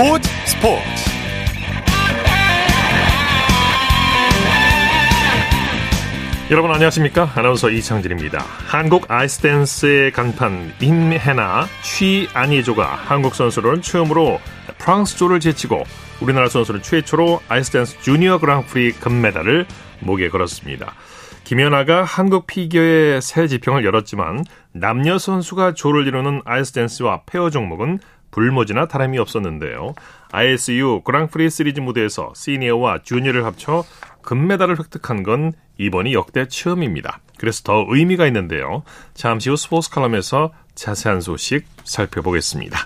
스포츠 스포츠. 여러분 안녕하십니까? 아나운서 이창진입니다. 한국 아이스댄스의 간판 임해나 취안예조가 한국 선수로는 처음으로 프랑스조를 제치고 우리나라 선수는 최초로 아이스댄스 주니어 그랑프리 금메달을 목에 걸었습니다. 김연아가 한국 피겨의 새 지평을 열었지만 남녀 선수가 조를 이루는 아이스댄스와 페어 종목은 불모지나 다름이 없었는데요. ISU 그랑프리 시리즈 무대에서 시니어와 주니어를 합쳐 금메달을 획득한 건 이번이 역대 처음입니다. 그래서 더 의미가 있는데요. 잠시 후 스포츠 칼럼에서 자세한 소식 살펴보겠습니다.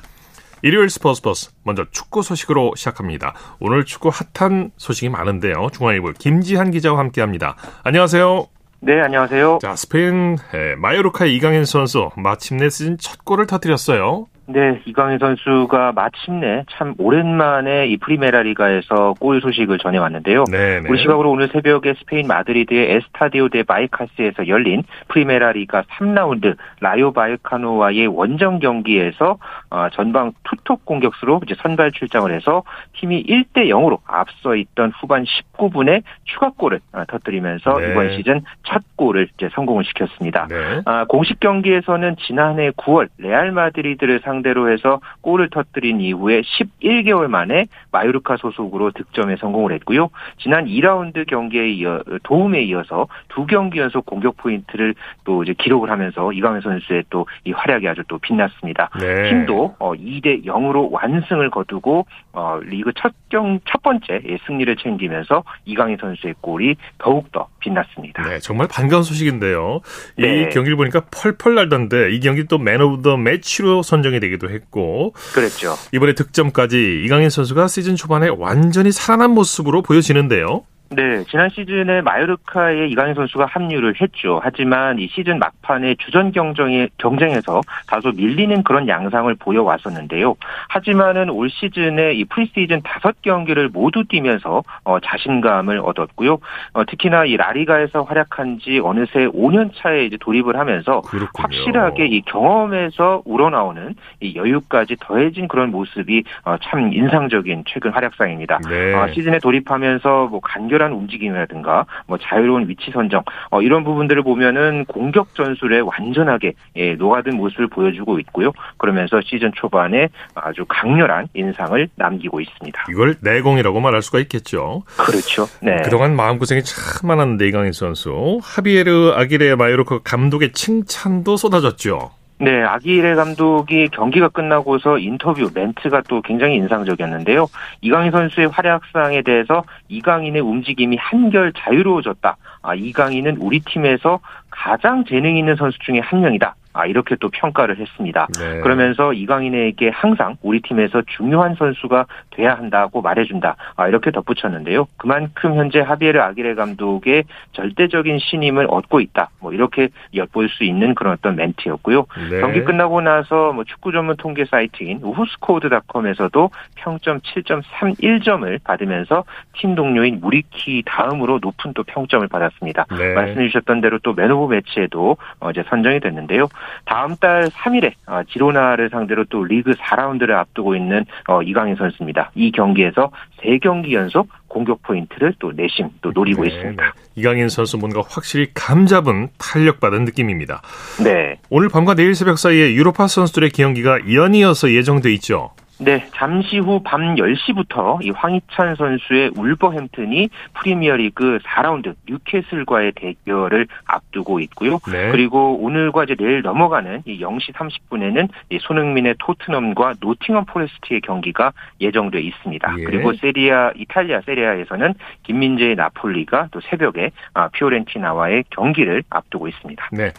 일요일 스포츠 버스 먼저 축구 소식으로 시작합니다. 오늘 축구 핫한 소식이 많은데요. 중앙일보 김지한 기자와 함께합니다. 안녕하세요. 네, 안녕하세요. 자, 스페인 마요르카의 이강인 선수 마침내 시즌 첫 골을 터뜨렸어요. 네, 이강인 선수가 마침내 참 오랜만에 이 프리메라 리가에서 골 소식을 전해왔는데요. 네네. 우리 시각으로 오늘 새벽에 스페인 마드리드의 에스타디오 데 바예카스에서 열린 프리메라 리가 3라운드 라요 바예카노와의 원정 경기에서 어, 전방 투톱 공격수로 이제 선발 출장을 해서 팀이 1대 0으로 앞서 있던 후반 19분에 추가골을 어, 터뜨리면서 네. 이번 시즌 첫 골을 이제 성공을 시켰습니다. 네. 아, 공식 경기에서는 지난해 9월 레알 마드리드를 상 상대로 해서 골을 터뜨린 이후에 11개월 만에 마요르카 소속으로 득점에 성공을 했고요. 지난 2라운드 경기에 이어 도움에 이어서 두 경기 연속 공격 포인트를 또 이제 기록을 하면서 이강인 선수의 또 이 활약이 아주 또 빛났습니다. 네. 팀도 2대 어, 0으로 완승을 거두고 어, 리그 첫 경, 첫 번째 승리를 챙기면서 이강인 선수의 골이 더욱더 빛났습니다. 네, 정말 반가운 소식인데요. 네. 이 경기를 보니까 펄펄 날던데 이 경기 또 Man of the Match로 선정이 되기도 했고. 그랬죠. 이번에 득점까지 이강인 선수가 시즌 초반에 완전히 살아난 모습으로 보여지는데요. 네, 지난 시즌에 마요르카에 이강인 선수가 합류를 했죠. 하지만 이 시즌 막판에 주전 경쟁에, 경쟁에서 다소 밀리는 그런 양상을 보여왔었는데요. 하지만은 올 시즌에 이 프리시즌 다섯 경기를 모두 뛰면서 어, 자신감을 얻었고요. 어, 특히나 이 라리가에서 활약한 지 어느새 5년 차에 이제 돌입을 하면서 그렇군요. 확실하게 이 경험에서 우러나오는 이 여유까지 더해진 그런 모습이 어, 참 인상적인 최근 활약상입니다. 네. 어, 시즌에 돌입하면서 뭐 간결한 적절한 움직임이라든가 뭐 자유로운 위치 선정 어, 이런 부분들을 보면은 공격 전술에 완전하게 예, 녹아든 모습을 보여주고 있고요. 그러면서 시즌 초반에 아주 강렬한 인상을 남기고 있습니다. 이걸 내공이라고 말할 수가 있겠죠. 그렇죠. 네. 그동안 마음고생이 참 많았는데 이강인 선수 하비에르 아기레 마요르크 감독의 칭찬도 쏟아졌죠. 네, 아기레 감독이 경기가 끝나고서 인터뷰 멘트가 또 굉장히 인상적이었는데요. 이강인 선수의 활약상에 대해서 이강인의 움직임이 한결 자유로워졌다. 아, 이강인은 우리 팀에서 가장 재능 있는 선수 중에 한 명이다. 아, 이렇게 또 평가를 했습니다. 네. 그러면서 이강인에게 항상 우리 팀에서 중요한 선수가 돼야 한다고 말해준다. 아, 이렇게 덧붙였는데요. 그만큼 현재 하비에르 아기레 감독의 절대적인 신임을 얻고 있다. 뭐 이렇게 엿볼 수 있는 그런 어떤 멘트였고요. 네. 경기 끝나고 나서 뭐 축구 전문 통계 사이트인 우후스코드닷컴에서도 평점 7.31점을 받으면서 팀 동료인 무리키 다음으로 높은 또 평점을 받았습니다. 네. 말씀해 주셨던 대로 또 Man of Match에도 어제 선정이 됐는데요. 다음 달 3일에 어, 지로나를 상대로 또 리그 4라운드를 앞두고 있는 어, 이강인 선수입니다. 이 경기에서 3경기 연속 공격 포인트를 또 내심 또 노리고 네, 있습니다. 이강인 선수 뭔가 확실히 감 잡은 탄력받은 느낌입니다. 네. 오늘 밤과 내일 새벽 사이에 유로파 선수들의 경기가 연이어서 예정돼 있죠. 네, 잠시 후 밤 10시부터 이 황희찬 선수의 울버햄튼이 프리미어리그 4라운드 뉴캐슬과의 대결을 앞두고 있고요. 네. 그리고 오늘과 이제 내일 넘어가는 이 0시 30분에는 이 손흥민의 토트넘과 노팅엄 포레스트의 경기가 예정돼 있습니다. 예. 그리고 세리에 A 이탈리아 세리에 A에서는 김민재의 나폴리가 또 새벽에 아, 피오렌티나와의 경기를 앞두고 있습니다. 네.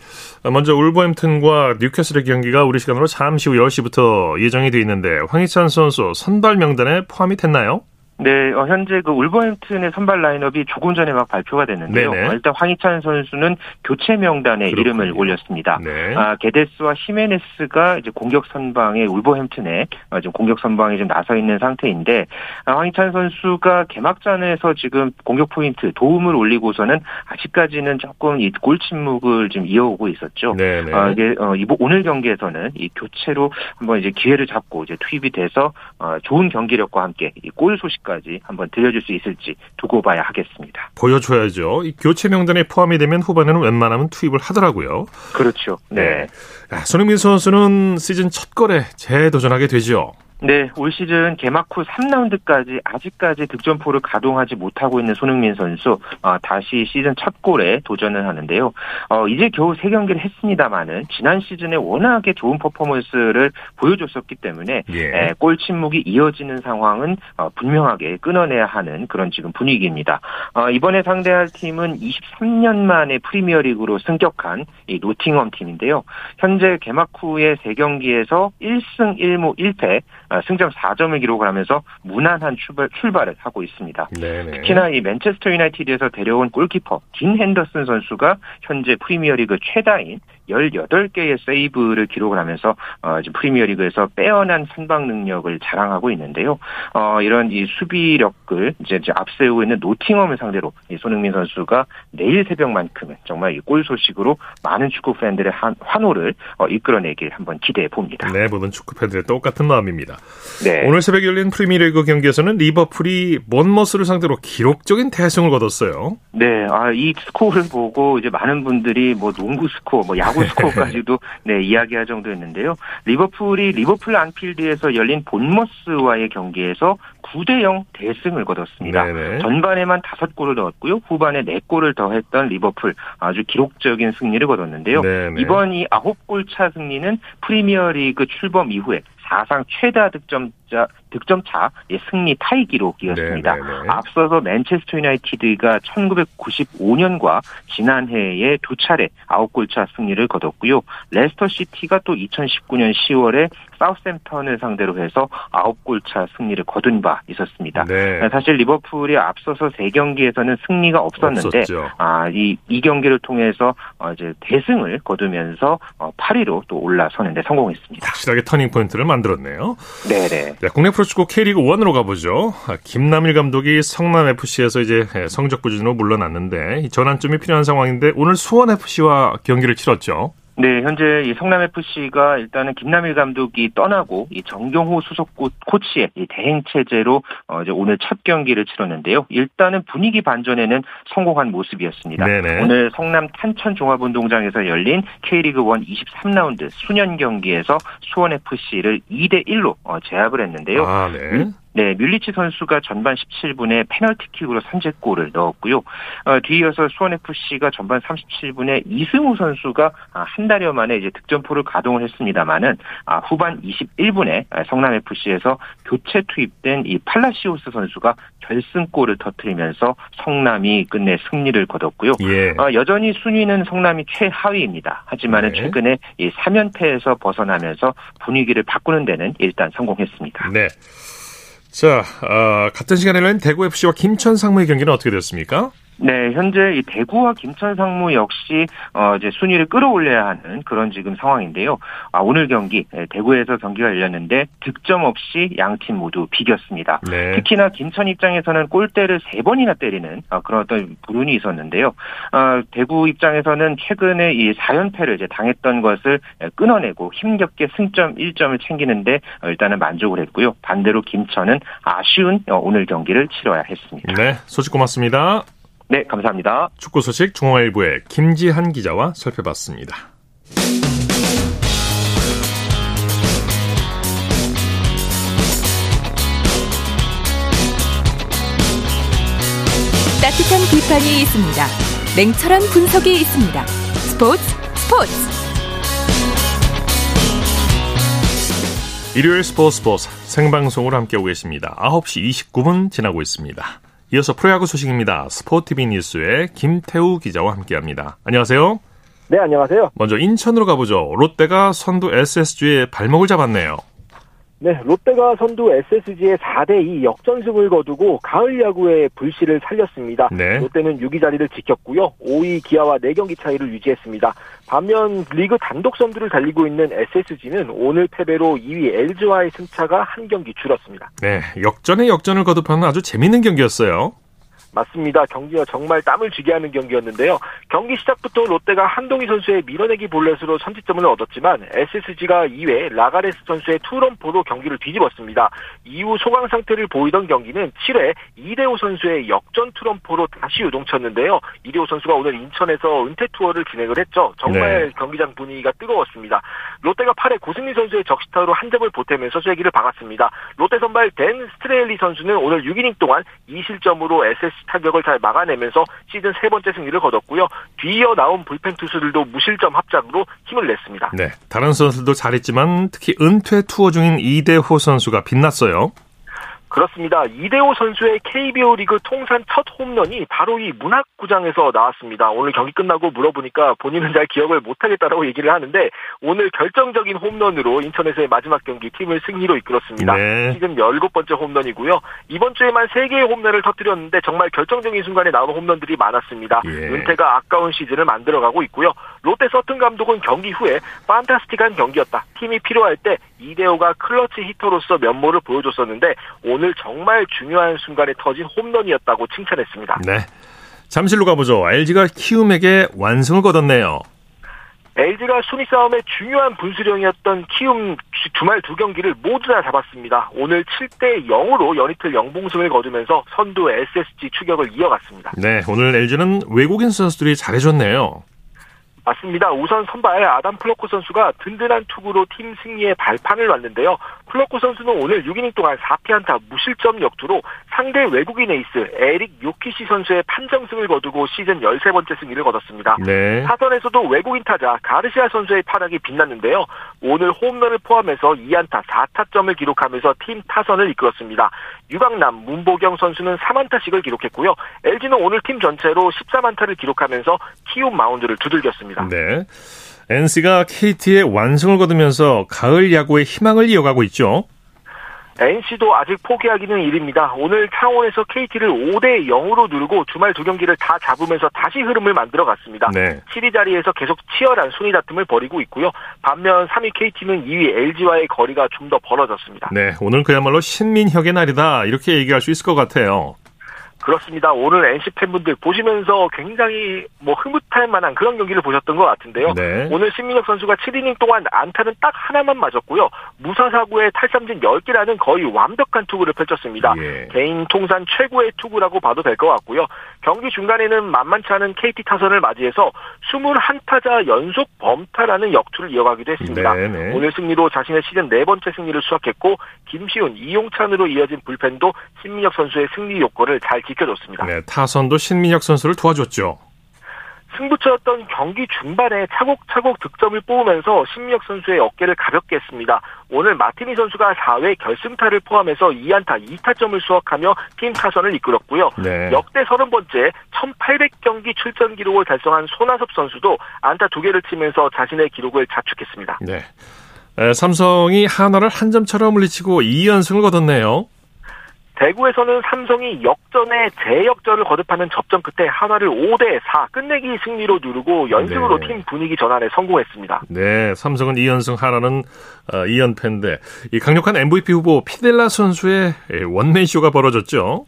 먼저 울버햄튼과 뉴캐슬의 경기가 우리 시간으로 잠시 후 10시부터 예정이 돼 있는데 황희 황희찬 선수 선발 명단에 포함이 됐나요? 네, 어, 현재 그 울버햄튼의 선발 라인업이 조금 전에 막 발표가 됐는데요. 어, 일단 황희찬 선수는 교체 명단에 그렇군요. 이름을 올렸습니다. 네. 아, 게데스와 히메네스가 이제 공격 선방에 울버햄튼에 어, 지금 공격 선방에 좀 나서 있는 상태인데 아, 황희찬 선수가 개막전에서 지금 공격 포인트 도움을 올리고서는 아직까지는 조금 이 골 침묵을 좀 이어오고 있었죠. 네, 네. 아, 이게 어, 오늘 경기에서는 이 교체로 한번 이제 기회를 잡고 이제 투입이 돼서 어, 좋은 경기력과 함께 이 골 소식 까지 한번 들려줄 수 있을지 두고 봐야 하겠습니다. 보여줘야죠. 이 교체 명단에 포함이 되면 후반에는 웬만하면 투입을 하더라고요. 그렇죠. 네. 네. 손흥민 선수는 시즌 첫 골에 재도전하게 되죠. 네, 올 시즌 개막 후 3라운드까지 아직까지 득점포를 가동하지 못하고 있는 손흥민 선수 어, 다시 시즌 첫 골에 도전을 하는데요. 어, 이제 겨우 3경기를 했습니다만은 지난 시즌에 워낙에 좋은 퍼포먼스를 보여줬었기 때문에 예. 에, 골 침묵이 이어지는 상황은 어, 분명하게 끊어내야 하는 그런 지금 분위기입니다. 어, 이번에 상대할 팀은 23년 만에 프리미어리그로 승격한 이 노팅엄 팀인데요. 현재 개막 후에 3경기에서 1승 1무 1패 아, 승점 4점을 기록을 하면서 무난한 출발, 출발을 하고 있습니다. 네네. 특히나 이 맨체스터 유나이티드에서 데려온 골키퍼 딘 핸더슨 선수가 현재 프리미어리그 최다인 18개의 세이브를 기록을 하면서 어, 지금 프리미어리그에서 빼어난 선방 능력을 자랑하고 있는데요. 어, 이런 이 수비력을 이제, 이제 앞세우고 있는 노팅엄을 상대로 이 손흥민 선수가 내일 새벽만큼은 정말 이 골 소식으로 많은 축구 팬들의 한, 환호를 어, 이끌어내길 한번 기대해 봅니다. 네, 모든 축구 팬들의 똑같은 마음입니다. 네. 오늘 새벽 열린 프리미어리그 경기에서는 리버풀이 먼머스를 상대로 기록적인 대승을 거뒀어요. 네, 아, 이 스코어를 보고 이제 많은 분들이 뭐 농구 스코어, 뭐 야구 야구 스코어까지도 네, 이야기할 정도였는데요. 리버풀이 리버풀 안필드에서 열린 본머스와의 경기에서 9대 0 대승을 거뒀습니다. 네네. 전반에만 5골을 넣었고요. 후반에 4골을 더했던 리버풀 아주 기록적인 승리를 거뒀는데요. 네네. 이번 이 9골 차 승리는 프리미어리그 출범 이후에 사상 최다 득점자 득점차 승리 타이 기록이었습니다. 네네네. 네, 네. 앞서서 맨체스터 유나이티드가 1995년과 지난해에 두 차례 9골차 승리를 거뒀고요. 레스터 시티가 또 2019년 10월에 사우샘턴을 상대로 해서 9골차 승리를 거둔 바 있었습니다. 네. 사실 리버풀이 앞서서 3경기에서는 승리가 없었는데 아, 이, 이 경기를 통해서 어, 이제 대승을 거두면서 8위로 어, 또 올라서는데 성공했습니다. 확실하게 터닝 포인트를 만들었네요. 네네. 네, 국내 프로축구 K리그 1으로 가보죠. 아, 김남일 감독이 성남FC에서 이제 성적 부진으로 물러났는데 전환점이 필요한 상황인데 오늘 수원FC와 경기를 치렀죠. 네, 현재 이 성남 FC가 일단은 김남일 감독이 떠나고 이 정경호 수석 코치의 이 대행 체제로 어 이제 오늘 첫 경기를 치렀는데요. 일단은 분위기 반전에는 성공한 모습이었습니다. 네네. 오늘 성남 탄천 종합운동장에서 열린 K리그 1 23라운드 순연 경기에서 수원 FC를 2대 1로 어 제압을 했는데요. 아, 네. 네, 뮬리치 선수가 전반 17분에 페널티킥으로 선제골을 넣었고요. 어, 뒤이어서 수원FC가 전반 37분에 이승우 선수가 아, 한 달여 만에 이제 득점포를 가동을 했습니다만은 아, 후반 21분에 성남FC에서 교체 투입된 이 팔라시오스 선수가 결승골을 터뜨리면서 성남이 끝내 승리를 거뒀고요. 예. 어, 여전히 순위는 성남이 최하위입니다. 하지만은 네. 최근에 이 3연패에서 벗어나면서 분위기를 바꾸는 데는 일단 성공했습니다. 네. 자, 어, 같은 시간에 는 대구 FC와 김천 상무의 경기는 어떻게 됐습니까? 네, 현재 이 대구와 김천 상무 역시 어 이제 순위를 끌어올려야 하는 그런 지금 상황인데요. 아, 오늘 경기 네, 대구에서 경기가 열렸는데 득점 없이 양 팀 모두 비겼습니다. 네. 특히나 김천 입장에서는 골대를 세 번이나 때리는 어, 그런 어떤 불운이 있었는데요. 어, 대구 입장에서는 최근에 이 4연패를 이제 당했던 것을 끊어내고 힘겹게 승점 1점을 챙기는데 어, 일단은 만족을 했고요. 반대로 김천은 아쉬운 어, 오늘 경기를 치러야 했습니다. 네, 소식 고맙습니다. 네, 감사합니다. 축구 소식 중앙일보의 김지한 기자와 살펴봤습니다. 따뜻한 비판이 있습니다. 냉철한 분석이 있습니다. 스포츠 스포츠. 일요일 스포츠 스포츠 생방송으로 함께하고 계십니다. 9시 29분 지나고 있습니다. 이어서 프로야구 소식입니다. 스포티비 뉴스의 김태우 기자와 함께합니다. 안녕하세요. 네, 안녕하세요. 먼저 인천으로 가보죠. 롯데가 선두 SSG의 발목을 잡았네요. 네, 롯데가 선두 SSG의 4대2 역전승을 거두고 가을 야구의 불씨를 살렸습니다. 네. 롯데는 6위 자리를 지켰고요. 5위 기아와 4경기 차이를 유지했습니다. 반면 리그 단독 선두를 달리고 있는 SSG는 오늘 패배로 2위 LG와의 승차가 한 경기 줄었습니다. 네, 역전에 역전을 거듭하는 아주 재밌는 경기였어요. 맞습니다. 경기가 정말 땀을 쥐게 하는 경기였는데요. 경기 시작부터 롯데가 한동희 선수의 밀어내기 볼넷으로 선취점을 얻었지만 SSG가 2회 라가레스 선수의 투런포로 경기를 뒤집었습니다. 이후 소강 상태를 보이던 경기는 7회 이대호 선수의 역전 투런포로 다시 요동쳤는데요. 이대호 선수가 오늘 인천에서 은퇴 투어를 진행을 했죠. 정말 네. 경기장 분위기가 뜨거웠습니다. 롯데가 8회 고승민 선수의 적시타로 한 점을 보태면서 쐐기를 박았습니다. 롯데 선발 댄 스트레일리 선수는 오늘 6이닝 동안 2실점으로 SSG 타격을 잘 막아내면서 시즌 세 번째 승리를 거뒀고요. 뒤이어 나온 불펜 투수들도 무실점 합작으로 힘을 냈습니다. 네, 다른 선수들도 잘했지만 특히 은퇴 투어 중인 이대호 선수가 빛났어요. 그렇습니다. 이대호 선수의 KBO 리그 통산 첫 홈런이 바로 이 문학구장에서 나왔습니다. 오늘 경기 끝나고 물어보니까 본인은 잘 기억을 못하겠다라고 얘기를 하는데 오늘 결정적인 홈런으로 인천에서의 마지막 경기 팀을 승리로 이끌었습니다. 네. 시즌 17번째 홈런이고요. 이번 주에만 3개의 홈런을 터뜨렸는데 정말 결정적인 순간에 나오는 홈런들이 많았습니다. 예. 은퇴가 아까운 시즌을 만들어가고 있고요. 롯데 서튼 감독은 경기 후에 판타스틱한 경기였다. 팀이 필요할 때 이대호가 클러치 히터로서 면모를 보여줬었는데 오늘 정말 중요한 순간에 터진 홈런이었다고 칭찬했습니다. 네. 잠실로 가보죠. LG가 키움에게 완승을 거뒀네요. LG가 순위 싸움의 중요한 분수령이었던 키움 주- 주말 두 경기를 모두 다 잡았습니다. 오늘 7대 0으로 연이틀 영봉승을 거두면서 선두 SSG 추격을 이어갔습니다. 네, 오늘 LG는 외국인 선수들이 잘해줬네요. 맞습니다. 우선 선발 아담 플럿코 선수가 든든한 투구로 팀 승리의 발판을 놨는데요. 플럿코 선수는 오늘 6이닝 동안 4피안타 무실점 역투로 상대 외국인 에이스 에릭 요키시 선수에 판정승을 거두고 시즌 13번째 승리를 거뒀습니다. 네. 타선에서도 외국인 타자 가르시아 선수의 활약이 빛났는데요. 오늘 홈런을 포함해서 2안타 4타점을 기록하면서 팀 타선을 이끌었습니다. 유강남, 문보경 선수는 3안타씩을 기록했고요. LG는 오늘 팀 전체로 13안타를 기록하면서 키움 마운드를 두들겼습 니다. 네. NC가 KT의 완승을 거두면서 가을 야구의 희망을 이어가고 있죠. NC도 아직 포기하기는 일입니다. 오늘 창원에서 KT를 5대 0으로 누르고 주말 두 경기를 다 잡으면서 다시 흐름을 만들어 갔습니다. 네. 7위 자리에서 계속 치열한 순위 다툼을 벌이고 있고요. 반면 3위 KT는 2위 LG와의 거리가 좀 더 벌어졌습니다. 네, 오늘 그야말로 신민혁의 날이다. 이렇게 얘기할 수 있을 것 같아요. 그렇습니다. 오늘 NC 팬분들 보시면서 굉장히 뭐 흐뭇할 만한 그런 경기를 보셨던 것 같은데요. 네. 오늘 신민혁 선수가 7이닝 동안 안타는 딱 하나만 맞았고요. 무사사구에 탈삼진 10개라는 거의 완벽한 투구를 펼쳤습니다. 예. 개인 통산 최고의 투구라고 봐도 될 것 같고요. 경기 중간에는 만만치 않은 KT 타선을 맞이해서 21타자 연속 범타라는 역투를 이어가기도 했습니다. 네, 네. 오늘 승리로 자신의 시즌 네 번째 승리를 수확했고 김시훈, 이용찬으로 이어진 불펜도 신민혁 선수의 승리 요건을 잘 지 켜줬습니다. 네, 타선도 신민혁 선수를 도와줬죠. 승부처였던 경기 중반에 차곡차곡 득점을 뽑으면서 신민혁 선수의 어깨를 가볍게 했습니다. 오늘 마티니 선수가 4회 결승타를 포함해서 2안타 2타점을 수확하며 팀 타선을 이끌었고요. 네. 역대 30번째 1800경기 출전 기록을 달성한 손아섭 선수도 안타 2개를 치면서 자신의 기록을 자축했습니다. 네. 에, 삼성이 하나를 한 점차로 물리치고 2연승을 거뒀네요. 대구에서는 삼성이 역전에 재역전을 거듭하는 접전 끝에 하나를 5대 4 끝내기 승리로 누르고 연승으로 네. 팀 분위기 전환에 성공했습니다. 네, 삼성은 2연승, 하나는 어, 2연패인데 이 강력한 MVP 후보 피델라 선수의 예, 원맨쇼가 벌어졌죠.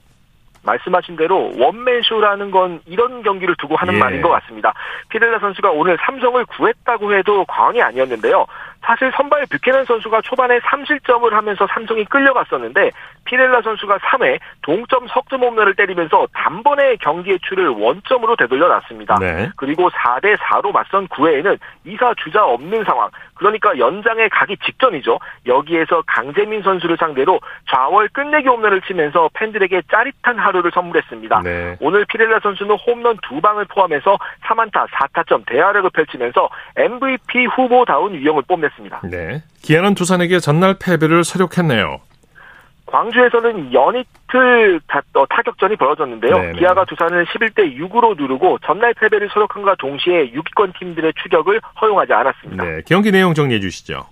말씀하신 대로 원맨쇼라는 건 이런 경기를 두고 하는 예. 말인 것 같습니다. 피델라 선수가 오늘 삼성을 구했다고 해도 과언이 아니었는데요. 사실 선발 뷰캐넌 선수가 초반에 3실점을 하면서 삼성이 끌려갔었는데 피델라 선수가 3회 동점 석점 홈런을 때리면서 단번에 경기의 추를 원점으로 되돌려 놨습니다. 네. 그리고 4대 4로 맞선 9회에는 이사 주자 없는 상황. 그러니까 연장에 가기 직전이죠. 여기에서 강재민 선수를 상대로 좌월 끝내기 홈런을 치면서 팬들에게 짜릿한 하루를 선물했습니다. 네. 오늘 피렐라 선수는 홈런 두 방을 포함해서 3안타 4타점 대활약을 펼치면서 MVP 후보다운 유형을 뽐냈습니다. 네. 기아는 두산에게 전날 패배를 서력했네요. 광주에서는 연이틀 타, 어, 타격전이 벌어졌는데요. 네네. 기아가 두산을 11대 6으로 누르고 전날 패배를 서력한과 동시에 6위권 팀들의 추격을 허용하지 않았습니다. 네. 경기 내용 정리해 주시죠.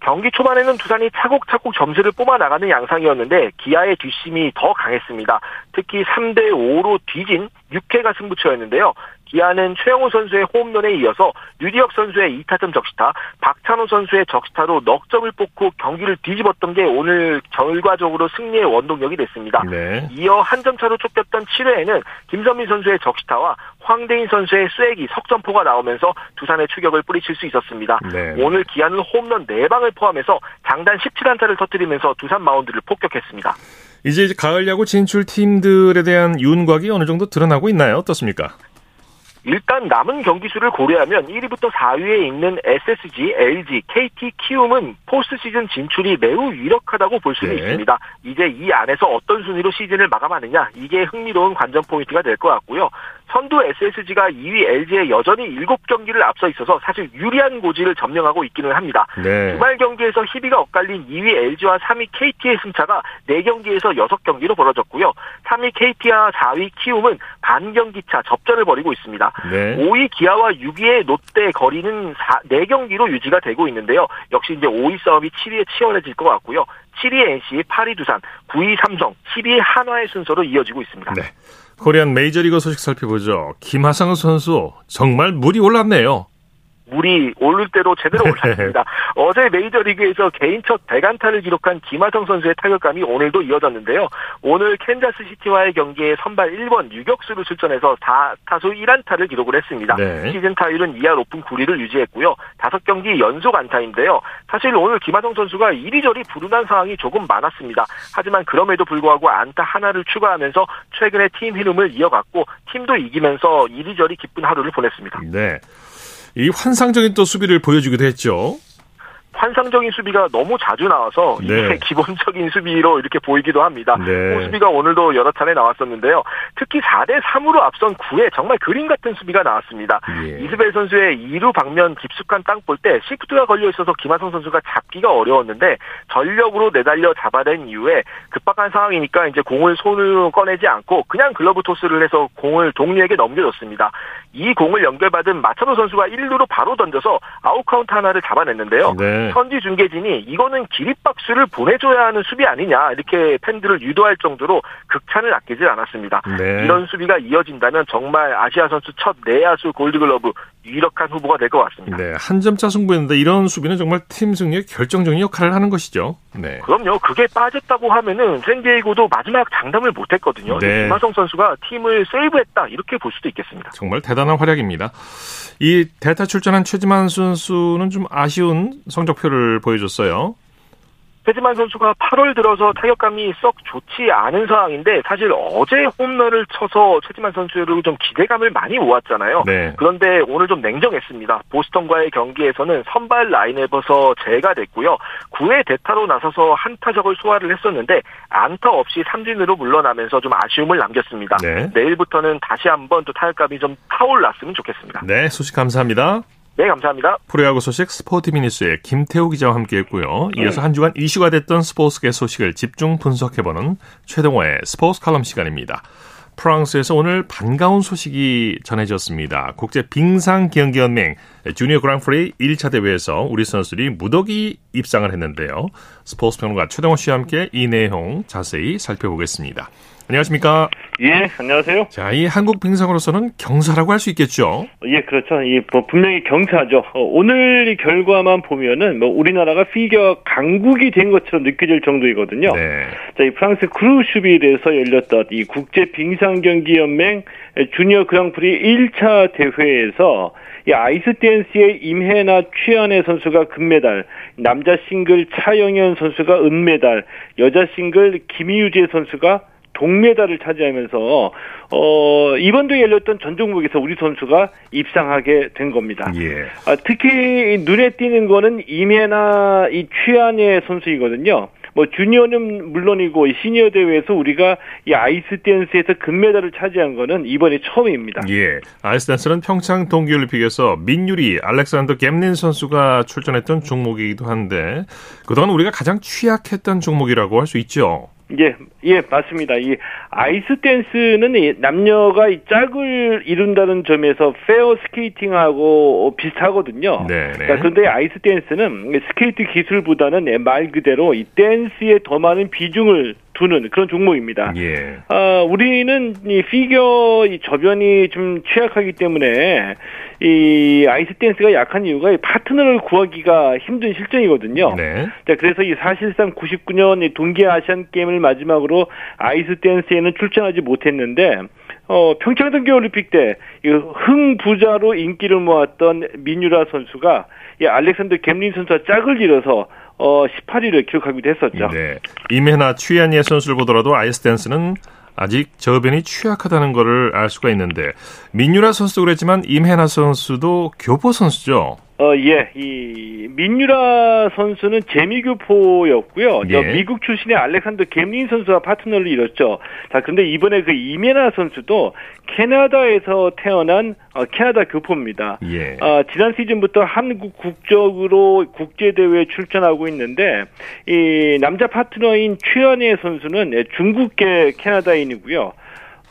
경기 초반에는 두산이 차곡차곡 점수를 뽑아 나가는 양상이었는데 기아의 뒷심이 더 강했습니다. 특히 3대 5로 뒤진 6회가 승부처였는데요. 기아는 최영호 선수의 홈런에 이어서 류디혁 선수의 2타점 적시타, 박찬호 선수의 적시타로 넉 점을 뽑고 경기를 뒤집었던 게 오늘 결과적으로 승리의 원동력이 됐습니다. 네. 이어 한 점 차로 쫓겼던 7회에는 김선민 선수의 적시타와 황대인 선수의 쐐기 석점포가 나오면서 두산의 추격을 뿌리칠 수 있었습니다. 네. 오늘 기아는 홈런 4방을 포함해서 장단 17안타를 터뜨리면서 두산 마운드를 폭격했습니다. 이제 가을 야구 진출 팀들에 대한 윤곽이 어느 정도 드러나고 있나요? 어떻습니까? 일단 남은 경기 수를 고려하면 1위부터 4위에 있는 SSG, LG, KT, 키움은 포스트 시즌 진출이 매우 유력하다고 볼 수는 네. 있습니다. 이제 이 안에서 어떤 순위로 시즌을 마감하느냐 이게 흥미로운 관전 포인트가 될 것 같고요. 선두 SSG가 2위 LG에 여전히 7경기를 앞서 있어서 사실 유리한 고지를 점령하고 있기는 합니다. 네. 주말 경기에서 희비가 엇갈린 2위 LG와 3위 KT의 승차가 4경기에서 6경기로 벌어졌고요. 3위 KT와 4위 키움은 반경기차 접전을 벌이고 있습니다. 네. 5위 기아와 6위의 롯데 거리는 4, 4경기로 유지가 되고 있는데요. 역시 이제 5위 싸움이 7위에 치열해질 것 같고요. 7위 NC, 8위 두산, 9위 삼성, 10위 한화의 순서로 이어지고 있습니다. 네. 코리안 메이저리그 소식 살펴보죠. 김하성 선수 정말 물이 올랐네요. 물이 오를 대로 제대로 올랐습니다. 어제 메이저리그에서 개인 첫 네 안타를 기록한 김하성 선수의 타격감이 오늘도 이어졌는데요. 오늘 캔자스 시티와의 경기에 선발 1번 유격수로 출전해서 4타수 1안타를 기록을 했습니다. 네. 시즌 타율은 2할 5푼 9리를 유지했고요. 5경기 연속 안타인데요. 사실 오늘 김하성 선수가 이리저리 불운한 상황이 조금 많았습니다. 하지만 그럼에도 불구하고 안타 하나를 추가하면서 최근에 팀 흐름을 이어갔고 팀도 이기면서 이리저리 기쁜 하루를 보냈습니다. 네. 이 환상적인 또 수비를 보여주기도 했죠. 환상적인 수비가 너무 자주 나와서 네. 이게 기본적인 수비로 이렇게 보이기도 합니다. 네. 그 수비가 오늘도 여러 차례 나왔었는데요. 특히 4대 3으로 앞선 9회 정말 그림 같은 수비가 나왔습니다. 예. 이스벨 선수의 2루 방면 깊숙한 땅볼 때 시프트가 걸려 있어서 김하성 선수가 잡기가 어려웠는데 전력으로 내달려 잡아낸 이후에 급박한 상황이니까 이제 공을 손으로 꺼내지 않고 그냥 글러브 토스를 해서 공을 동료에게 넘겨줬습니다. 이 공을 연결받은 마차도 선수가 1루로 바로 던져서 아웃 카운트 하나를 잡아냈는데요. 네. 현지 중계진이 이거는 기립박수를 보내줘야 하는 수비 아니냐 이렇게 팬들을 유도할 정도로 극찬을 아끼지 않았습니다. 네. 이런 수비가 이어진다면 정말 아시아 선수 첫 내야수 골드글러브 유력한 후보가 될 것 같습니다. 네, 한 점차 승부였는데 이런 수비는 정말 팀 승리에 결정적인 역할을 하는 것이죠. 네. 그럼요. 그게 빠졌다고 하면은 샌디에이고도 마지막 장담을 못했거든요. 네. 김하성 선수가 팀을 세이브했다 이렇게 볼 수도 있겠습니다. 정말 대단한 활약입니다. 이 대타 출전한 최지만 선수는 좀 아쉬운 성적 표를 보여줬어요. 최지만 선수가 8월 들어서 타격감이 썩 좋지 않은 상황인데 사실 어제 홈런을 쳐서 최지만 선수를 좀 기대감을 많이 모았잖아요. 네. 그런데 오늘 좀 냉정했습니다. 보스턴과의 경기에서는 선발 라인업에서 제가 됐고요. 9회 대타로 나서서 한 타적을 소화를 했었는데 안타 없이 삼진으로 물러나면서 좀 아쉬움을 남겼습니다. 네. 내일부터는 다시 한번 또 타격감이 좀 타올랐으면 좋겠습니다. 네, 소식 감사합니다. 네, 감사합니다. 프로야구 소식 스포티미니스의 김태호 기자와 함께했고요. 이어서 한 주간 이슈가 됐던 스포츠계 소식을 집중 분석해보는 최동호의 스포츠 칼럼 시간입니다. 프랑스에서 오늘 반가운 소식이 전해졌습니다. 국제 빙상 경기 연맹 주니어 그랑프리 1차 대회에서 우리 선수들이 무더기 입상을 했는데요. 스포츠 평론가 최동호 씨와 함께 이 내용 자세히 살펴보겠습니다. 안녕하십니까? 예, 안녕하세요. 자, 이 한국 빙상으로서는 경사라고 할 수 있겠죠? 예, 그렇죠. 이 뭐 분명히 경사죠. 어, 오늘 이 결과만 보면은 뭐 우리나라가 피겨 강국이 된 것처럼 느껴질 정도이거든요. 네. 자, 이 프랑스 크루슈빌에서 열렸던 이 국제 빙상 경기 연맹 주니어 그랑프리 1차 대회에서 이 아이스 댄스의 임혜나 최연애 선수가 금메달, 남자 싱글 차영현 선수가 은메달, 여자 싱글 김희유재 선수가 동메달을 차지하면서 어 이번 대회 열렸던 전 종목에서 우리 선수가 입상하게 된 겁니다. 예. 아, 특히 눈에 띄는 거는 임혜나 이 취한의 선수이거든요. 뭐 주니어는 물론이고 시니어 대회에서 우리가 이 아이스 댄스에서 금메달을 차지한 거는 이번이 처음입니다. 예. 아이스 댄스는 평창 동계 올림픽에서 민유리, 알렉산더 겜린 선수가 출전했던 종목이기도 한데 그동안 우리가 가장 취약했던 종목이라고 할 수 있죠. 예, 예, 맞습니다. 이 아이스 댄스는 남녀가 이 짝을 이룬다는 점에서 페어 스케이팅하고 비슷하거든요. 네, 네. 그런데 아이스 댄스는 스케이트 기술보다는 말 그대로 이 댄스에 더 많은 비중을 두는 그런 종목입니다. 예. 어, 우리는 이 피겨 이 저변이 좀 취약하기 때문에 이 아이스 댄스가 약한 이유가 파트너를 구하기가 힘든 실정이거든요. 네. 자, 그래서 이 사실상 99년 동계 아시안 게임을 마지막으로 아이스 댄스에는 출전하지 못했는데 어, 평창 동계올림픽 때 흥부자로 인기를 모았던 민유라 선수가 이 알렉산더 갬린 선수와 짝을 이뤄서 어 18위를 기록하기도 했었죠. 네. 임혜나 취한예 선수를 보더라도 아이스 댄스는 아직 저변이 취약하다는 것을 알 수가 있는데 민유라 선수도 그랬지만 임혜나 선수도 교포 선수죠. 어, 예. 이 민유라 선수는 재미교포였고요. 예. 미국 출신의 알렉산더 갬린 선수와 파트너를 이뤘죠. 자, 근데 이번에 그 이메나 선수도 캐나다에서 태어난 어, 캐나다 교포입니다. 예. 어, 지난 시즌부터 한국 국적으로 국제 대회에 출전하고 있는데 이 남자 파트너인 최연혜 선수는 중국계 캐나다인이고요.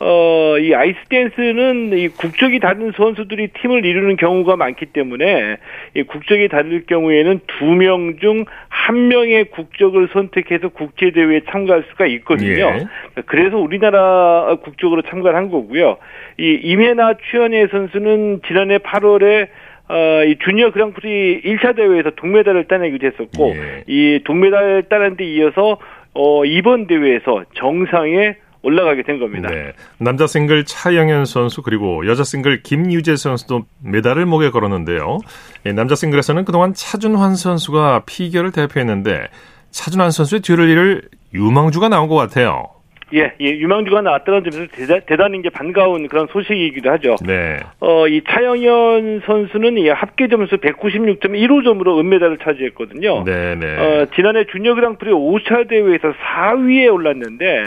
어, 이 아이스 댄스는 이 국적이 다른 선수들이 팀을 이루는 경우가 많기 때문에 이 국적이 다를 경우에는 두 명 중 한 명의 국적을 선택해서 국제 대회에 참가할 수가 있거든요. 예. 그래서 우리나라 국적으로 참가를 한 거고요. 이 임혜나 최연혜 선수는 지난해 8월에 어, 이 주니어 그랑프리 1차 대회에서 동메달을 따내기도 했었고, 예. 이 동메달을 따는 데 이어서, 어, 이번 대회에서 정상에 올라가게 된 겁니다. 네. 남자 싱글 차영현 선수 그리고 여자 싱글 김유재 선수도 메달을 목에 걸었는데요. 예, 남자 싱글에서는 그동안 차준환 선수가 피겨를 대표했는데 차준환 선수의 뒤를 이을 유망주가 나온 것 같아요. 예, 예, 유망주가 나왔다는 점에서 대단, 대단한 게 반가운 그런 소식이기도 하죠. 네. 어, 이 차영현 선수는 이 합계 점수 196.15점으로 은메달을 차지했거든요. 네, 네. 어, 지난해 주니어 그랑프리 5차 대회에서 4위에 올랐는데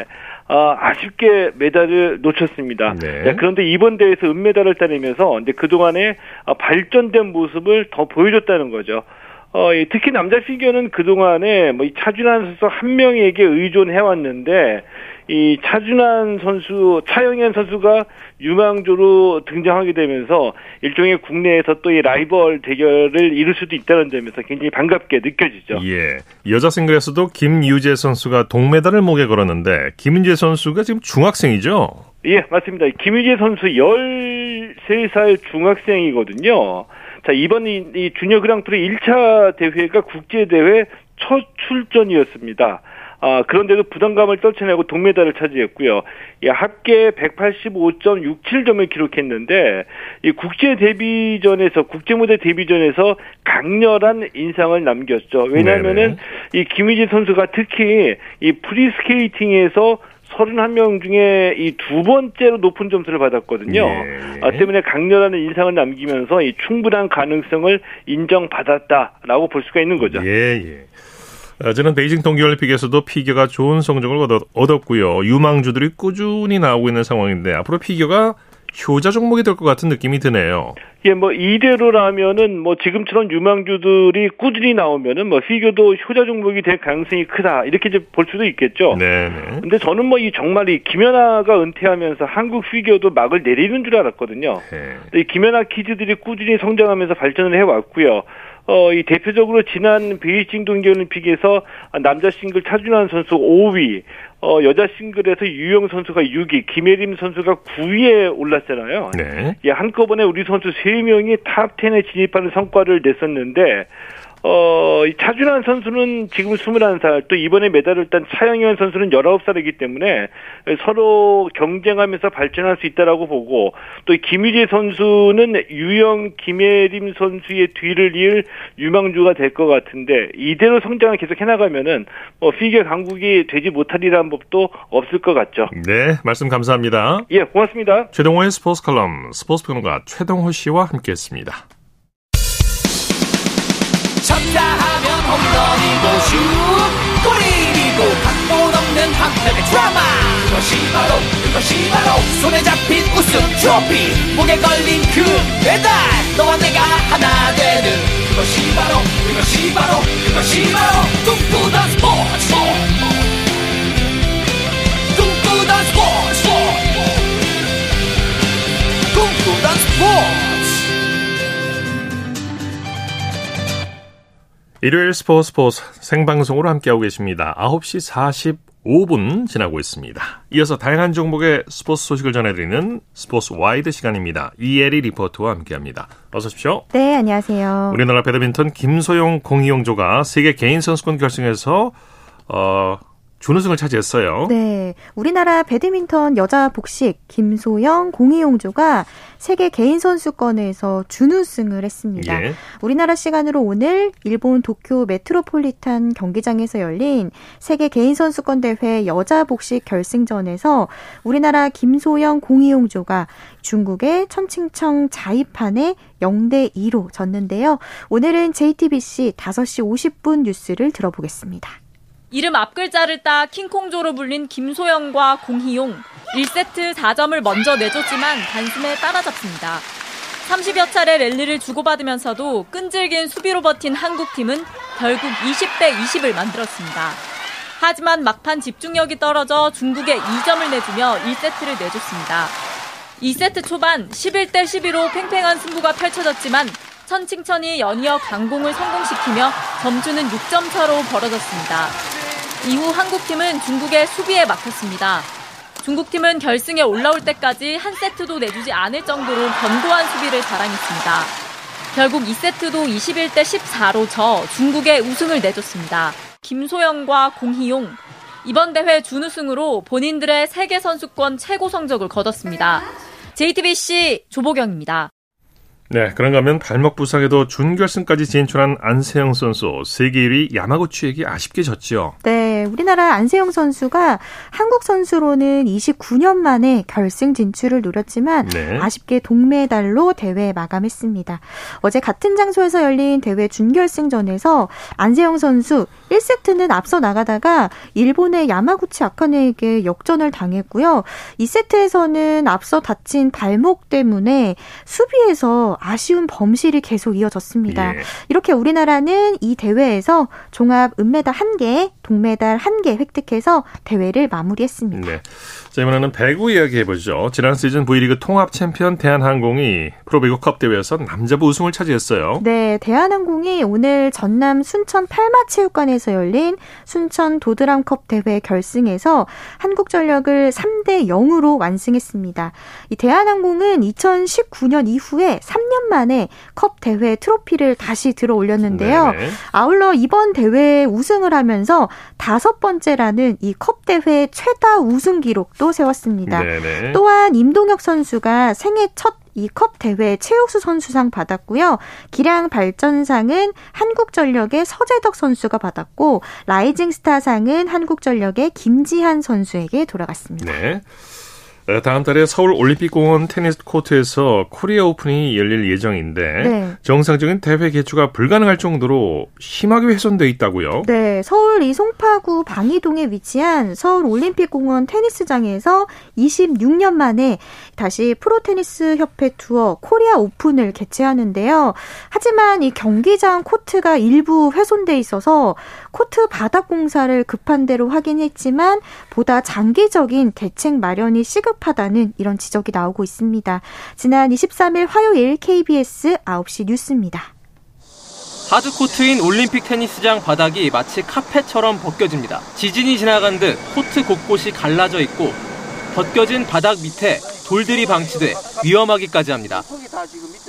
아, 아쉽게 메달을 놓쳤습니다. 네. 네, 그런데 이번 대회에서 은메달을 따내면서 이제 그동안에 아, 발전된 모습을 더 보여줬다는 거죠. 어, 특히 남자 피겨는 그동안에 뭐이 차준환 선수 한 명에게 의존해왔는데 이 차준환 선수, 차영현 선수가 유망주로 등장하게 되면서 일종의 국내에서 또 이 라이벌 대결을 이룰 수도 있다는 점에서 굉장히 반갑게 느껴지죠. 예. 여자 싱글에서도 김유재 선수가 동메달을 목에 걸었는데 김유재 선수가 지금 중학생이죠? 예, 맞습니다. 김유재 선수 13살 중학생이거든요. 자, 이번 이, 이 주니어 그랑프리 1차 대회가 국제대회 첫 출전이었습니다. 아, 그런데도 부담감을 떨쳐내고 동메달을 차지했고요. 이 합계 185.67점을 기록했는데 이 국제 데뷔전에서 국제 무대 데뷔전에서 강렬한 인상을 남겼죠. 왜냐하면은 이 김희진 선수가 특히 이 프리스케이팅에서 31명 중에 이 두 번째로 높은 점수를 받았거든요. 예. 아, 때문에 강렬한 인상을 남기면서 이 충분한 가능성을 인정받았다라고 볼 수가 있는 거죠. 예, 예. 저는 베이징 동계올림픽에서도 피겨가 좋은 성적을 얻었고요. 유망주들이 꾸준히 나오고 있는 상황인데 앞으로 피겨가 효자 종목이 될 것 같은 느낌이 드네요. 예, 뭐 이대로라면은 뭐 지금처럼 유망주들이 꾸준히 나오면은 뭐 피겨도 효자 종목이 될 가능성이 크다 이렇게 이제 볼 수도 있겠죠. 네. 네. 근데 저는 뭐 이 정말 이 김연아가 은퇴하면서 한국 피겨도 막을 내리는 줄 알았거든요. 네. 이 김연아 키즈들이 꾸준히 성장하면서 발전을 해왔고요. 어, 이 대표적으로 지난 베이징 동계올림픽에서 남자 싱글 차준환 선수 5위, 어, 여자 싱글에서 유영 선수가 6위, 김예림 선수가 9위에 올랐잖아요. 네. 예, 한꺼번에 우리 선수 3명이 탑 10에 진입하는 성과를 냈었는데, 어, 차준환 선수는 지금 21살, 또 이번에 메달을 딴 차영현 선수는 19살이기 때문에 서로 경쟁하면서 발전할 수 있다라고 보고, 또 김유재 선수는 유영, 김혜림 선수의 뒤를 이을 유망주가 될 것 같은데, 이대로 성장을 계속 해나가면은, 뭐, 피겨 강국이 되지 못하리라는 법도 없을 것 같죠. 네, 말씀 감사합니다. 예, 고맙습니다. 최동호의 스포츠 칼럼, 스포츠 평론가 최동호 씨와 함께 했습니다. 쳤다 하면 홈런이고 슛 골이고 각본 없는 한편의 드라마. 그것이 바로 그것이 바로 손에 잡힌 우승 트로피. 목에 걸린 그 배달 너와 내가 하나 되는. 그것이 바로 그것이 바로 그것이 바로 꿈꾸던 스포츠. 꿈꾸던 스포츠. 꿈꾸던 스포츠 일요일 스포츠 스포츠 생방송으로 함께하고 계십니다. 9시 45분 지나고 있습니다. 이어서 다양한 종목의 스포츠 소식을 전해드리는 스포츠 와이드 시간입니다. 이혜리 리포터와 함께합니다. 어서 오십시오. 네, 안녕하세요. 우리나라 배드민턴 김소영 공희용 조가 세계 개인 선수권 결승에서 어, 준우승을 차지했어요. 네. 우리나라 배드민턴 여자 복식 김소영 공희용 조가 세계 개인 선수권에서 준우승을 했습니다. 예. 우리나라 시간으로 오늘 일본 도쿄 메트로폴리탄 경기장에서 열린 세계 개인 선수권 대회 여자 복식 결승전에서 우리나라 김소영 공이용조가 중국의 천칭청 자이판에 0대 2로 졌는데요. 오늘은 JTBC 5시 50분 뉴스를 들어보겠습니다. 이름 앞글자를 따 킹콩조로 불린 김소영과 공희용 1세트 4점을 먼저 내줬지만 단숨에 따라잡습니다. 30여 차례 랠리를 주고받으면서도 끈질긴 수비로 버틴 한국팀은 결국 20대 20을 만들었습니다. 하지만 막판 집중력이 떨어져 중국에 2점을 내주며 1세트를 내줬습니다. 2세트 초반 11대 11로 팽팽한 승부가 펼쳐졌지만 천칭천이 연이어 강공을 성공시키며 점수는 6점 차로 벌어졌습니다. 이후 한국팀은 중국의 수비에 막혔습니다. 중국팀은 결승에 올라올 때까지 한 세트도 내주지 않을 정도로 견고한 수비를 자랑했습니다. 결국 2세트도 21대 14로 져 중국의 우승을 내줬습니다. 김소영과 공희용 이번 대회 준우승으로 본인들의 세계 선수권 최고 성적을 거뒀습니다. JTBC 조보경입니다. 네, 그런가 하면 발목 부상에도 준결승까지 진출한 안세영 선수 세계 1위 야마구치에게 아쉽게 졌죠. 네, 우리나라 안세영 선수가 한국 선수로는 29년 만에 결승 진출을 노렸지만 네. 아쉽게 동메달로 대회 마감했습니다. 어제 같은 장소에서 열린 대회 준결승전에서 안세영 선수 1세트는 앞서 나가다가 일본의 야마구치 아카네에게 역전을 당했고요. 2세트에서는 앞서 다친 발목 때문에 수비에서 아쉬운 범실이 계속 이어졌습니다. 예. 이렇게 우리나라는 이 대회에서 종합 은메달 1개, 동메달 1개 획득해서 대회를 마무리했습니다. 네. 자, 이번에는 배구 이야기 해보죠. 지난 시즌 V리그 통합 챔피언 대한항공이 프로배구컵 대회에서 남자부 우승을 차지했어요. 네, 대한항공이 오늘 전남 순천 팔마체육관에서 열린 순천 도드람컵 대회 결승에서 한국전력을 3대 0으로 완승했습니다. 이 대한항공은 2019년 이후에 3년 만에 컵 대회 트로피를 다시 들어 올렸는데요. 네네. 아울러 이번 대회에 우승을 하면서 다섯 번째라는 이 컵 대회 최다 우승 기록도 세웠습니다. 네네. 또한 임동혁 선수가 생애 첫 이컵 대회 최우수 선수상 받았고요. 기량 발전상은 한국전력의 서재덕 선수가 받았고 라이징 스타상은 한국전력의 김지한 선수에게 돌아갔습니다. 네. 다음 달에 서울 올림픽공원 테니스 코트에서 코리아 오픈이 열릴 예정인데 네. 정상적인 대회 개최가 불가능할 정도로 심하게 훼손돼 있다고요? 네, 서울 이 송파구 방이동에 위치한 서울 올림픽공원 테니스장에서 26년 만에 다시 프로 테니스 협회 투어 코리아 오픈을 개최하는데요. 하지만 이 경기장 코트가 일부 훼손돼 있어서 코트 바닥 공사를 급한 대로 하긴 했지만 보다 장기적인 대책 마련이 시급 시급하다는 이런 지적이 나오고 있습니다. 지난 23일 화요일 KBS 9시 뉴스입니다. 하드코트인 올림픽 테니스장 바닥이 마치 카펫처럼 벗겨집니다. 지진이 지나간 듯 코트 곳곳이 갈라져 있고 벗겨진 바닥 밑에 돌들이 방치돼 위험하기까지 합니다.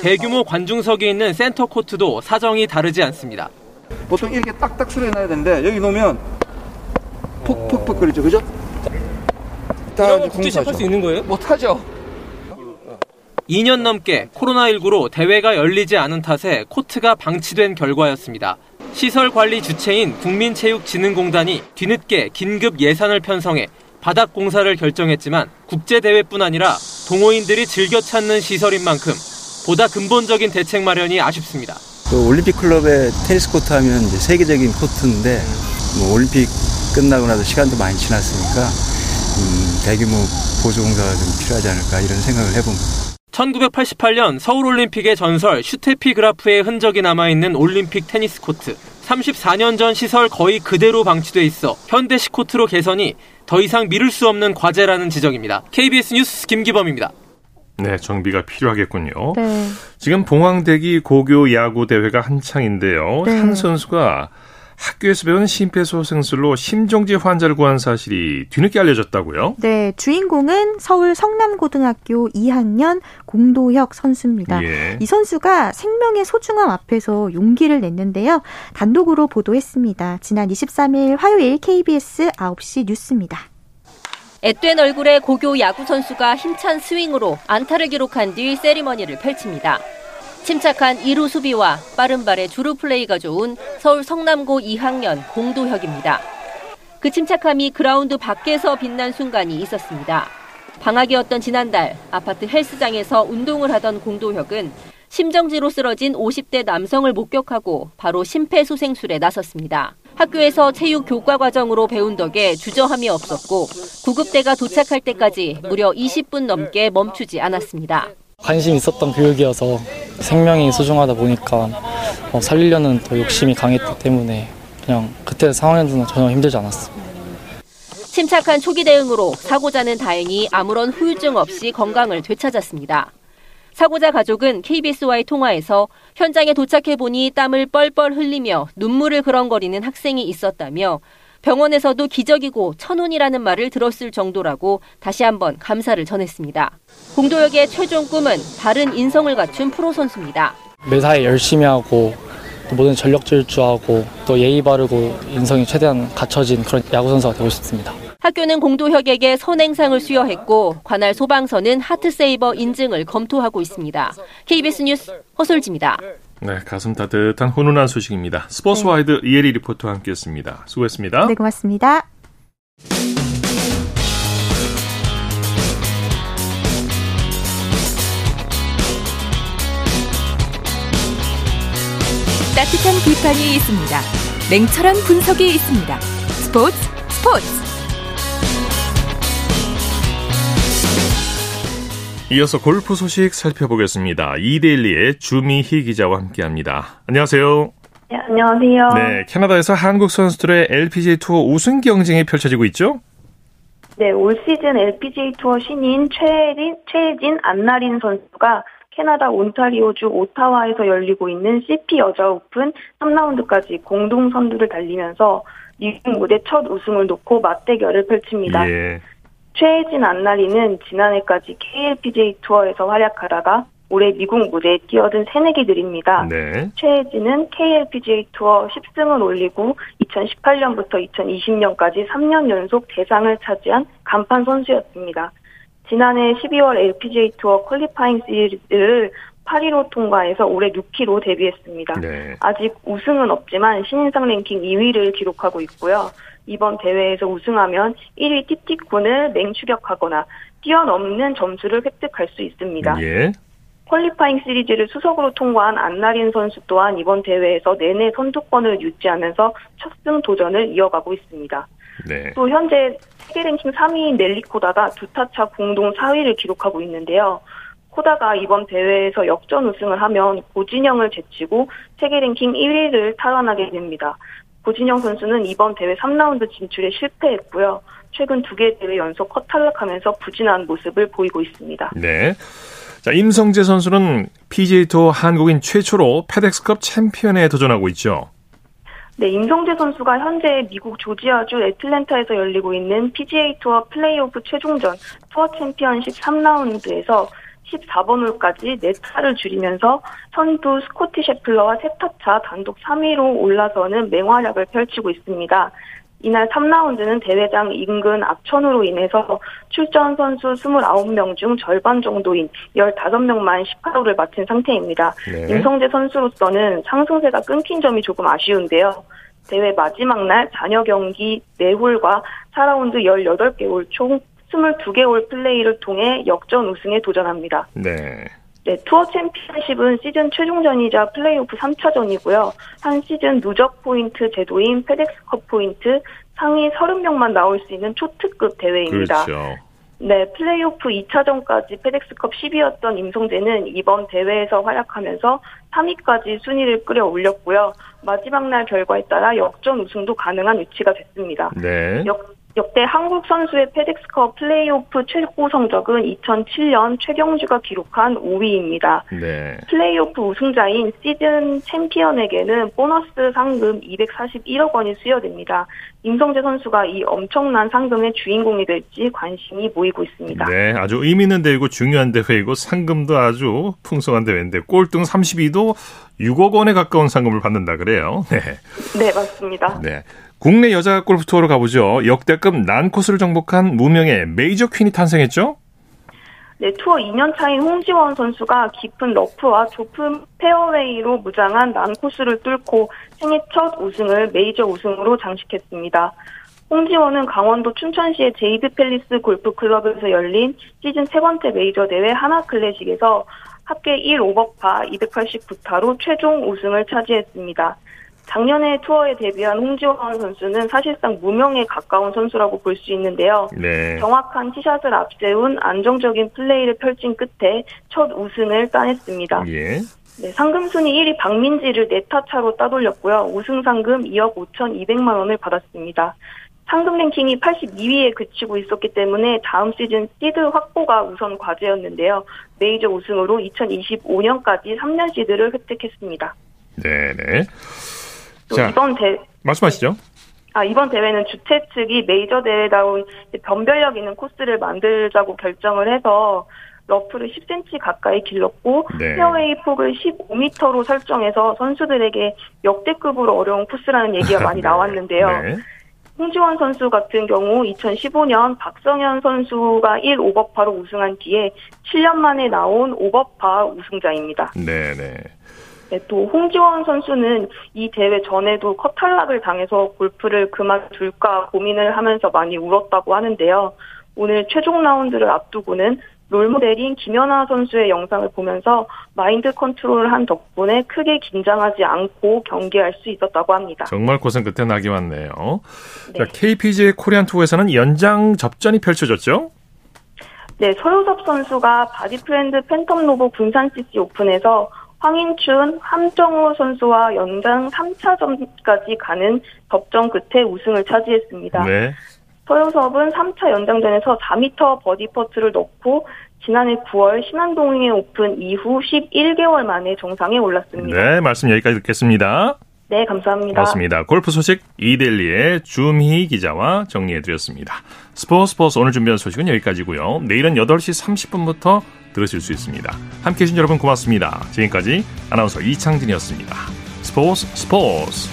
대규모 관중석이 있는 센터 코트도 사정이 다르지 않습니다. 보통 이렇게 딱딱 수리해놔야 되는데 여기 놓으면 푹푹푹 거리죠, 그죠? 이런 국제 시합할 수 있는 거예요? 못하죠. 2년 넘게 코로나19로 대회가 열리지 않은 탓에 코트가 방치된 결과였습니다. 시설 관리 주체인 국민체육진흥공단이 뒤늦게 긴급 예산을 편성해 바닥 공사를 결정했지만 국제대회뿐 아니라 동호인들이 즐겨 찾는 시설인 만큼 보다 근본적인 대책 마련이 아쉽습니다. 그 올림픽 클럽의 테니스 코트 하면 이제 세계적인 코트인데 뭐 올림픽 끝나고 나서 시간도 많이 지났으니까 음, 대규모 보수공사가 좀 필요하지 않을까 이런 생각을 해봅니다. 1988년 서울올림픽의 전설 슈테피 그라프의 흔적이 남아있는 올림픽 테니스 코트. 34년 전 시설 거의 그대로 방치돼 있어 현대식 코트로 개선이 더 이상 미룰 수 없는 과제라는 지적입니다. KBS 뉴스 김기범입니다. 네, 정비가 필요하겠군요. 네. 지금 봉황대기 고교 야구 대회가 한창인데요. 네. 한 선수가 학교에서 배운 심폐소생술로 심정지 환자를 구한 사실이 뒤늦게 알려졌다고요? 네, 주인공은 서울 성남고등학교 2학년 공도혁 선수입니다. 예. 이 선수가 생명의 소중함 앞에서 용기를 냈는데요. 단독으로 보도했습니다. 지난 23일 화요일 KBS 9시 뉴스입니다. 앳된 얼굴의 고교 야구 선수가 힘찬 스윙으로 안타를 기록한 뒤 세리머니를 펼칩니다. 침착한 2루 수비와 빠른 발의 주루 플레이가 좋은 서울 성남고 2학년 공도혁입니다. 그 침착함이 그라운드 밖에서 빛난 순간이 있었습니다. 방학이었던 지난달 아파트 헬스장에서 운동을 하던 공도혁은 심정지로 쓰러진 50대 남성을 목격하고 바로 심폐소생술에 나섰습니다. 학교에서 체육 교과 과정으로 배운 덕에 주저함이 없었고 구급대가 도착할 때까지 무려 20분 넘게 멈추지 않았습니다. 관심 있었던 교육이어서 생명이 소중하다 보니까 어, 살리려는 더 욕심이 강했기 때문에 그냥 그때 상황에서는 전혀 힘들지 않았습니다. 침착한 초기 대응으로 사고자는 다행히 아무런 후유증 없이 건강을 되찾았습니다. 사고자 가족은 KBS와의 통화에서 현장에 도착해 보니 땀을 뻘뻘 흘리며 눈물을 그렁거리는 학생이 있었다며 병원에서도 기적이고 천운이라는 말을 들었을 정도라고 다시 한번 감사를 전했습니다. 공도혁의 최종 꿈은 바른 인성을 갖춘 프로 선수입니다. 매사에 열심히 하고 또 모든 전력 질주하고 또 예의 바르고 인성이 최대한 갖춰진 그런 야구 선수가 되고 싶습니다. 학교는 공도혁에게 선행상을 수여했고 관할 소방서는 하트세이버 인증을 검토하고 있습니다. KBS 뉴스 허솔지입니다. 네, 가슴 따뜻한 훈훈한 소식입니다. 스포츠와이드 네. 이혜리 리포터와 함께했습니다. 수고했습니다. 네, 고맙습니다. 따뜻한 비판이 있습니다. 냉철한 분석이 있습니다. 스포츠 스포츠 이어서 골프 소식 살펴보겠습니다. 이데일리의 주미희 기자와 함께합니다. 안녕하세요. 네, 안녕하세요. 네, 캐나다에서 한국 선수들의 LPGA 투어 우승 경쟁이 펼쳐지고 있죠? 네, 올 시즌 LPGA 투어 신인 최혜진, 최혜진 안나린 선수가 캐나다 온타리오주 오타와에서 열리고 있는 CP 여자 오픈 3라운드까지 공동 선두를 달리면서 미국 무대 첫 우승을 놓고 맞대결을 펼칩니다. 예. 최혜진 안나린은 지난해까지 KLPGA 투어에서 활약하다가 올해 미국 무대에 뛰어든 새내기들입니다. 네. 최혜진은 KLPGA 투어 10승을 올리고 2018년부터 2020년까지 3년 연속 대상을 차지한 간판 선수였습니다. 지난해 12월 LPGA 투어 퀄리파잉 시리즈를 8위로 통과해서 올해 6키로 데뷔했습니다. 네. 아직 우승은 없지만 신인상 랭킹 2위를 기록하고 있고요. 이번 대회에서 우승하면 1위 티티콘을 맹추격하거나 뛰어넘는 점수를 획득할 수 있습니다. 예. 퀄리파잉 시리즈를 수석으로 통과한 안나린 선수 또한 이번 대회에서 내내 선두권을 유지하면서 첫승 도전을 이어가고 있습니다. 네. 또 현재 세계 랭킹 3위인 넬리 코다가 두 타차 공동 4위를 기록하고 있는데요. 코다가 이번 대회에서 역전 우승을 하면 고진영을 제치고 세계 랭킹 1위를 탈환하게 됩니다. 고진영 선수는 이번 대회 3라운드 진출에 실패했고요. 최근 두 개 대회 연속 컷 탈락하면서 부진한 모습을 보이고 있습니다. 네. 자, 임성재 선수는 PGA 투어 한국인 최초로 페덱스컵 챔피언에 도전하고 있죠. 네, 임성재 선수가 현재 미국 조지아주 애틀랜타에서 열리고 있는 PGA 투어 플레이오프 최종전 투어 챔피언십 3라운드에서 14번 홀까지 4타를 줄이면서 선두 스코티 셰플러와 세 타 차 단독 3위로 올라서는 맹활약을 펼치고 있습니다. 이날 3라운드는 대회장 인근 악천후로 인해서 출전 선수 29명 중 절반 정도인 15명만 18홀을 마친 상태입니다. 네. 임성재 선수로서는 상승세가 끊긴 점이 조금 아쉬운데요. 대회 마지막 날 잔여 경기 4홀과 4라운드 18개 홀 총 22개 홀 플레이를 통해 역전 우승에 도전합니다. 네. 네, 투어 챔피언십은 시즌 최종전이자 플레이오프 3차전이고요. 한 시즌 누적 포인트 제도인 페덱스컵 포인트 상위 30명만 나올 수 있는 초특급 대회입니다. 그렇죠. 네, 플레이오프 2차전까지 페덱스컵 10위였던 임성재는 이번 대회에서 활약하면서 3위까지 순위를 끌어올렸고요. 마지막 날 결과에 따라 역전 우승도 가능한 위치가 됐습니다. 네. 역, 역대 한국 선수의 페덱스컵 플레이오프 최고 성적은 2007년 최경주가 기록한 5위입니다. 네. 플레이오프 우승자인 시즌 챔피언에게는 보너스 상금 241억 원이 수여됩니다. 임성재 선수가 이 엄청난 상금의 주인공이 될지 관심이 모이고 있습니다. 네, 아주 의미 있는 대회고 중요한 대회이고 상금도 아주 풍성한 대회인데 꼴등 32도 6억 원에 가까운 상금을 받는다 그래요. 네, 네 맞습니다. 네. 국내 여자 골프 투어로 가보죠. 역대급 난 코스를 정복한 무명의 메이저 퀸이 탄생했죠? 네, 투어 2년 차인 홍지원 선수가 깊은 러프와 좁은 페어웨이로 무장한 난 코스를 뚫고 생애 첫 우승을 메이저 우승으로 장식했습니다. 홍지원은 강원도 춘천시의 제이드 팰리스 골프 클럽에서 열린 시즌 세 번째 메이저 대회 한화 클래식에서 합계 1 오버파 289타로 최종 우승을 차지했습니다. 작년에 투어에 데뷔한 홍지원 선수는 사실상 무명에 가까운 선수라고 볼 수 있는데요. 네. 정확한 티샷을 앞세운 안정적인 플레이를 펼친 끝에 첫 우승을 따냈습니다. 예. 네, 상금 순위 1위 박민지를 네타 차로 따돌렸고요. 우승 상금 2억 5천2백만 원을 받았습니다. 상금 랭킹이 82위에 그치고 있었기 때문에 다음 시즌 시드 확보가 우선 과제였는데요. 메이저 우승으로 2025년까지 3년 시드를 획득했습니다. 네네. 자, 이번 대 말씀하시죠. 아, 이번 대회는 주최 측이 메이저 대회다운 변별력 있는 코스를 만들자고 결정을 해서 러프를 10cm 가까이 길렀고 네. 페어웨이 폭을 15m로 설정해서 선수들에게 역대급으로 어려운 코스라는 얘기가 많이 네. 나왔는데요. 네. 홍지원 선수 같은 경우 2015년 박성현 선수가 1 오버파로 우승한 뒤에 7년 만에 나온 오버파 우승자입니다. 네 네. 네, 또 홍지원 선수는 이 대회 전에도 컷 탈락을 당해서 골프를 그만둘까 고민을 하면서 많이 울었다고 하는데요. 오늘 최종 라운드를 앞두고는 롤모델인 김연아 선수의 영상을 보면서 마인드 컨트롤을 한 덕분에 크게 긴장하지 않고 경기할 수 있었다고 합니다. 정말 고생 끝에 낙이 왔네요. 네. 자, KPGA 코리안 투어에서는 연장 접전이 펼쳐졌죠? 네, 서요섭 선수가 바디프렌드 팬텀 로보 군산 CC 오픈에서 황인춘, 함정우 선수와 연장 3차전까지 가는 접전 끝에 우승을 차지했습니다. 네. 서요섭은 3차 연장전에서 4m 버디 퍼트를 넣고 지난해 9월 신한동해 오픈 이후 11개월 만에 정상에 올랐습니다. 네, 말씀 여기까지 듣겠습니다. 네, 감사합니다. 고맙습니다. 골프 소식 이데일리 주미희 기자와 정리해드렸습니다. 스포츠 스포츠 오늘 준비한 소식은 여기까지고요. 내일은 8시 30분부터 들으실 수 있습니다. 함께해 주신 여러분 고맙습니다. 지금까지 아나운서 이창진이었습니다. 스포츠 스포츠